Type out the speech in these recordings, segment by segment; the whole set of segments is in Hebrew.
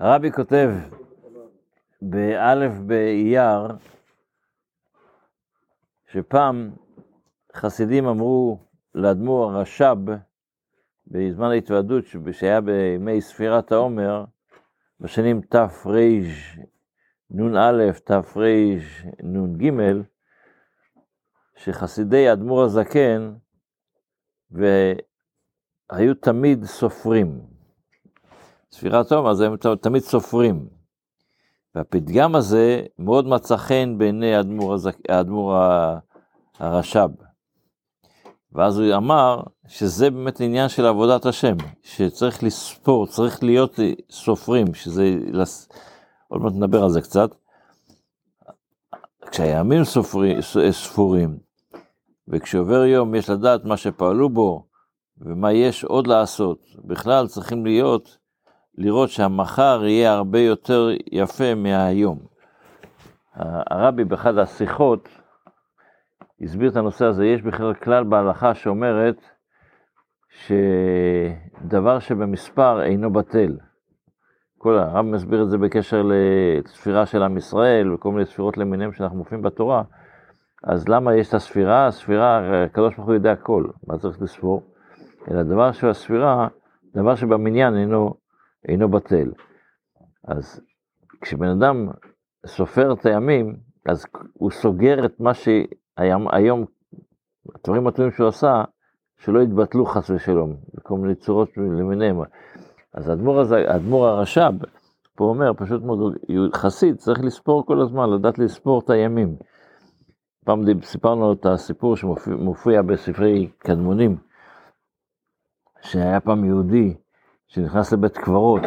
הרבי כותב באלף באייר, שפעם חסידים אמרו לאדמו"ר הרש"ב, בזמן ההתוועדות שהיה בימי ספירת העומר, בשנים תרנ"א, תרנ"ג, שחסידי אדמו"ר הזקן והיו תמיד סופרים. ספירת העומר, אז הם תמיד סופרים. והפתגם הזה מאוד מצא חן בעיני האדמו"ר האדמו"ר הרש"ב. ואז הוא אמר שזה באמת עניין של עבודת השם, שצריך לספור, צריך להיות סופרים, שזה, עוד מעט נדבר על זה קצת. כשהימים סופרים, ספורים, וכשעובר יום יש לדעת מה שפעלו בו, ומה יש עוד לעשות. בכלל צריכים להיות לראות שהמחר יהיה הרבה יותר יפה מהיום. הרבי באחד השיחות הסביר את הנושא הזה, יש בכלל כלל בהלכה שאומרת שדבר שבמספר אינו בטל. כל הרב מסביר את זה בקשר לספירה של עם ישראל וכל מיני ספירות למיניהם שאנחנו מופיעים בתורה. אז למה יש את הספירה? הספירה, הקדוש ברוך הוא יודע הכל, מה צריך לספור? אלא דבר של הספירה, דבר שבמניין אינו אינו בטל. אז כשבן אדם סופר את הימים, אז הוא סוגר את מה שהיום, הדברים הטובים שהוא עשה, שלא יתבטלו חס ושלום, בכל מיני צורות למיניהם. אז האדמו"ר הזה, האדמו"ר הרש"ב, פה אומר, פשוט מאוד, חסיד צריך לספור כל הזמן, לדעת לספור את הימים. פעם סיפרנו את הסיפור שמופיע בספרי קדמונים, שהיה פעם יהודי שנכנס לבית קברות,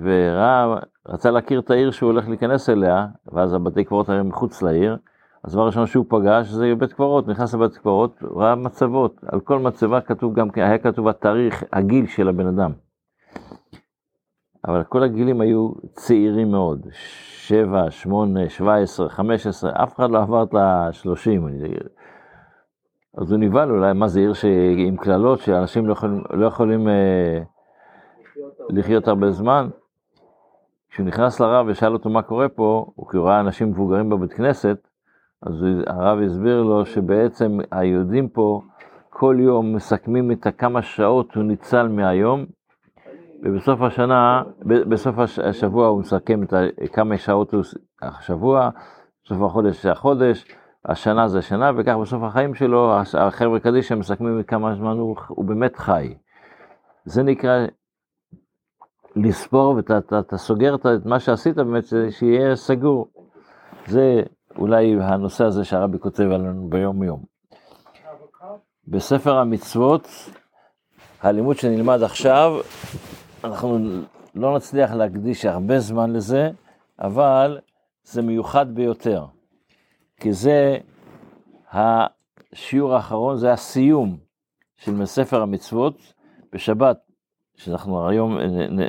וראה, רצה להכיר את העיר שהוא הולך להיכנס אליה, ואז הבתי קברות היו מחוץ לעיר, אז דבר ראשון שהוא פגש זה בית קברות, נכנס לבית קברות, ראה מצבות, על כל מצבה כתוב גם, היה כתוב התאריך, הגיל של הבן אדם. אבל כל הגילים היו צעירים מאוד, 7, 8, 17, 15, אף אחד לא עבר את ה-30. אז הוא נבהל אולי, מה זה עיר עם קללות, שאנשים לא יכולים, לא יכולים אה, לחיות הרבה זמן. כשהוא נכנס לרב ושאל אותו מה קורה פה, הוא כי הוא ראה אנשים מבוגרים בבית כנסת, אז הרב הסביר לו שבעצם היהודים פה כל יום מסכמים את הכמה שעות הוא ניצל מהיום, ובסוף השנה, בסוף השבוע הוא מסכם את כמה שעות הוא השבוע, בסוף החודש זה החודש, השנה זה שנה, וכך בסוף החיים שלו, החבר'ה קדישא מסכמים כמה זמן הוא, הוא באמת חי. זה נקרא לספור, ואתה סוגר את מה שעשית באמת, שיהיה סגור. זה אולי הנושא הזה שהרבי כותב עלינו ביום יום. בספר המצוות, הלימוד שנלמד עכשיו, אנחנו לא נצליח להקדיש הרבה זמן לזה, אבל זה מיוחד ביותר. כי זה השיעור האחרון, זה הסיום של ספר המצוות בשבת, שאנחנו היום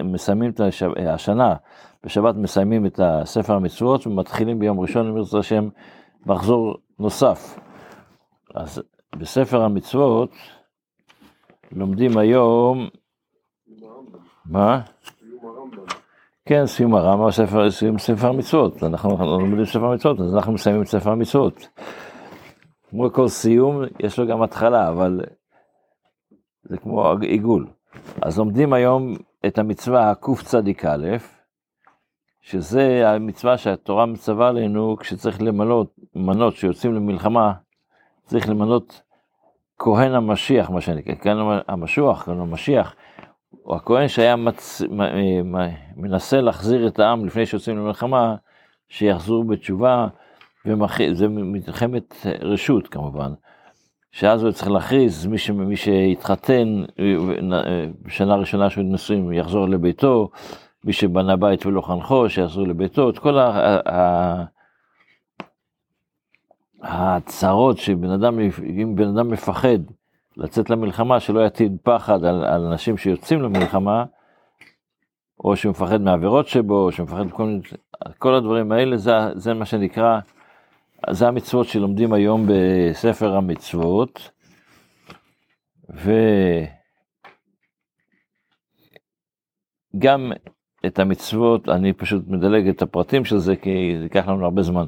מסיימים את השנה, בשבת מסיימים את ספר המצוות ומתחילים ביום ראשון, אם ירצה השם, מחזור נוסף. אז בספר המצוות לומדים היום, מה? כן, סיום הרמב"ם, ספר, סיום ספר המצוות, אנחנו לומדים ספר המצוות, אז אנחנו מסיימים את ספר המצוות. כמו כל סיום, יש לו גם התחלה, אבל זה כמו עיגול. אז לומדים היום את המצווה קצ"א, שזה המצווה שהתורה מצווה עלינו כשצריך למנות, למנות, כשיוצאים למלחמה, צריך למנות כהן המשיח, מה שנקרא, כהן המשוח, כהן המשיח, הכהן שהיה מצ... מנסה להחזיר את העם לפני שיוצאים למלחמה, שיחזרו בתשובה, וזה מלחמת רשות כמובן, שאז הוא צריך להכריז, מי, ש... מי שהתחתן בשנה הראשונה של נישואים יחזור לביתו, מי שבנה בית ולא חנכו, שיחזור לביתו, את כל ה... הצרות שבן אדם, אם בן אדם מפחד לצאת למלחמה, שלא יטיל פחד על, על אנשים שיוצאים למלחמה, או שהוא מפחד מעבירות שבו, או שהוא מפחד כל, כל הדברים האלה, זה, זה מה שנקרא, זה המצוות שלומדים היום בספר המצוות, ו... גם את המצוות, אני פשוט מדלג את הפרטים של זה, כי זה ייקח לנו הרבה זמן.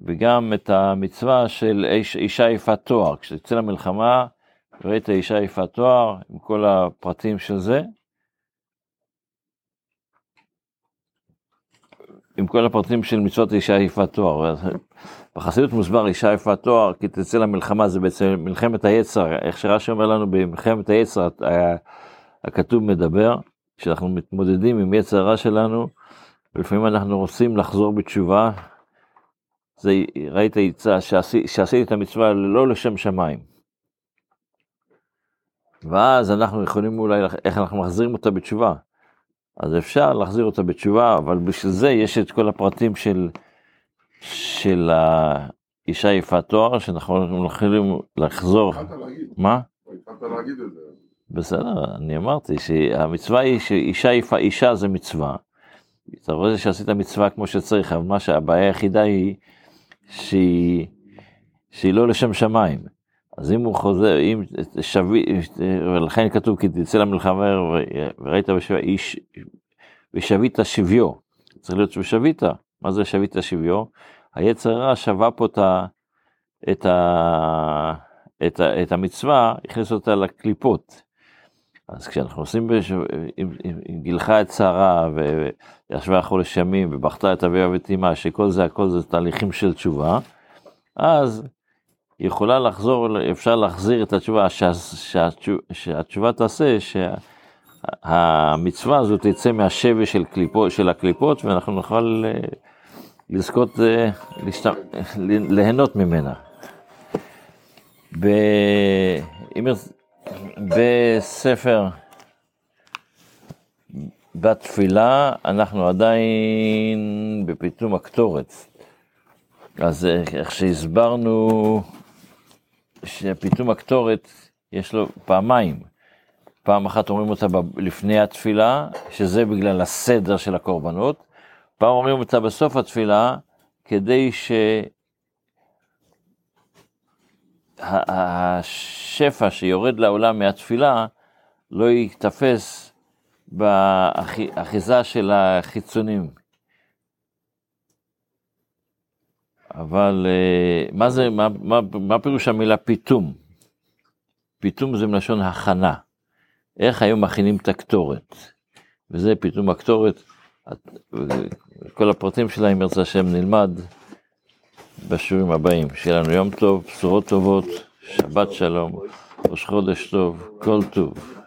וגם את המצווה של איש, אישה יפת תואר, כשתצא למלחמה, ראית אישה יפת תואר, עם כל הפרטים של זה. עם כל הפרטים של מצוות אישה יפת תואר. בחסידות מוסבר אישה יפת תואר, כי תצא למלחמה, זה בעצם מלחמת היצר, איך שרש"י אומר לנו במלחמת היצר, הכתוב מדבר, שאנחנו מתמודדים עם יצר הרע שלנו, ולפעמים אנחנו רוצים לחזור בתשובה, זה, ראית עצה שעשי, שעשיתי את המצווה לא לשם שמיים. ואז אנחנו יכולים אולי, איך אנחנו מחזירים אותה בתשובה. אז אפשר להחזיר אותה בתשובה, אבל בשביל זה יש את כל הפרטים של, של האישה יפת תואר, שאנחנו יכולים לחזור. מה? בסדר, אני אמרתי שהמצווה היא שאישה יפה, אישה זה מצווה. אתה רואה שעשית מצווה כמו שצריך, אבל מה שהבעיה היחידה היא שהיא, שהיא לא לשם שמיים. אז אם הוא חוזר, אם שבי, ולכן כתוב כי תצא למלחמה וראית בשביל איש, ושבית שביו, צריך להיות ושבית, מה זה שבית שביו? היצר הרע שווה פה את, ה, את, ה, את, ה, את המצווה, הכניס אותה לקליפות. אז כשאנחנו עושים. אם, אם גילחה את שרה וישבה חודש ימים ובכתה את אביה וטעימה, שכל זה הכל זה תהליכים של תשובה, אז יכולה לחזור, אפשר להחזיר את התשובה, שה, שהתשובה, שהתשובה תעשה, שהמצווה הזו תצא מהשבי של, קליפות, של הקליפות ואנחנו נוכל אה, לזכות, אה. ליהנות ממנה. ב... אם... בספר בתפילה אנחנו עדיין בפיתום הקטורת. אז איך שהסברנו שפיתום הקטורת יש לו פעמיים. פעם אחת אומרים אותה לפני התפילה, שזה בגלל הסדר של הקורבנות. פעם אומרים אותה בסוף התפילה, כדי ש... השפע שיורד לעולם מהתפילה לא ייתפס באחיזה של החיצונים. אבל אה, מה זה, מה, מה, מה פירוש המילה פיתום? פיתום זה מלשון הכנה. איך היום מכינים את הקטורת? וזה פיתום הקטורת, כל הפרטים שלה, אם ירצה השם, נלמד בשיעורים הבאים. שיהיה לנו יום טוב, בשורות טובות, שבת שלום, ראש חודש טוב, כל טוב.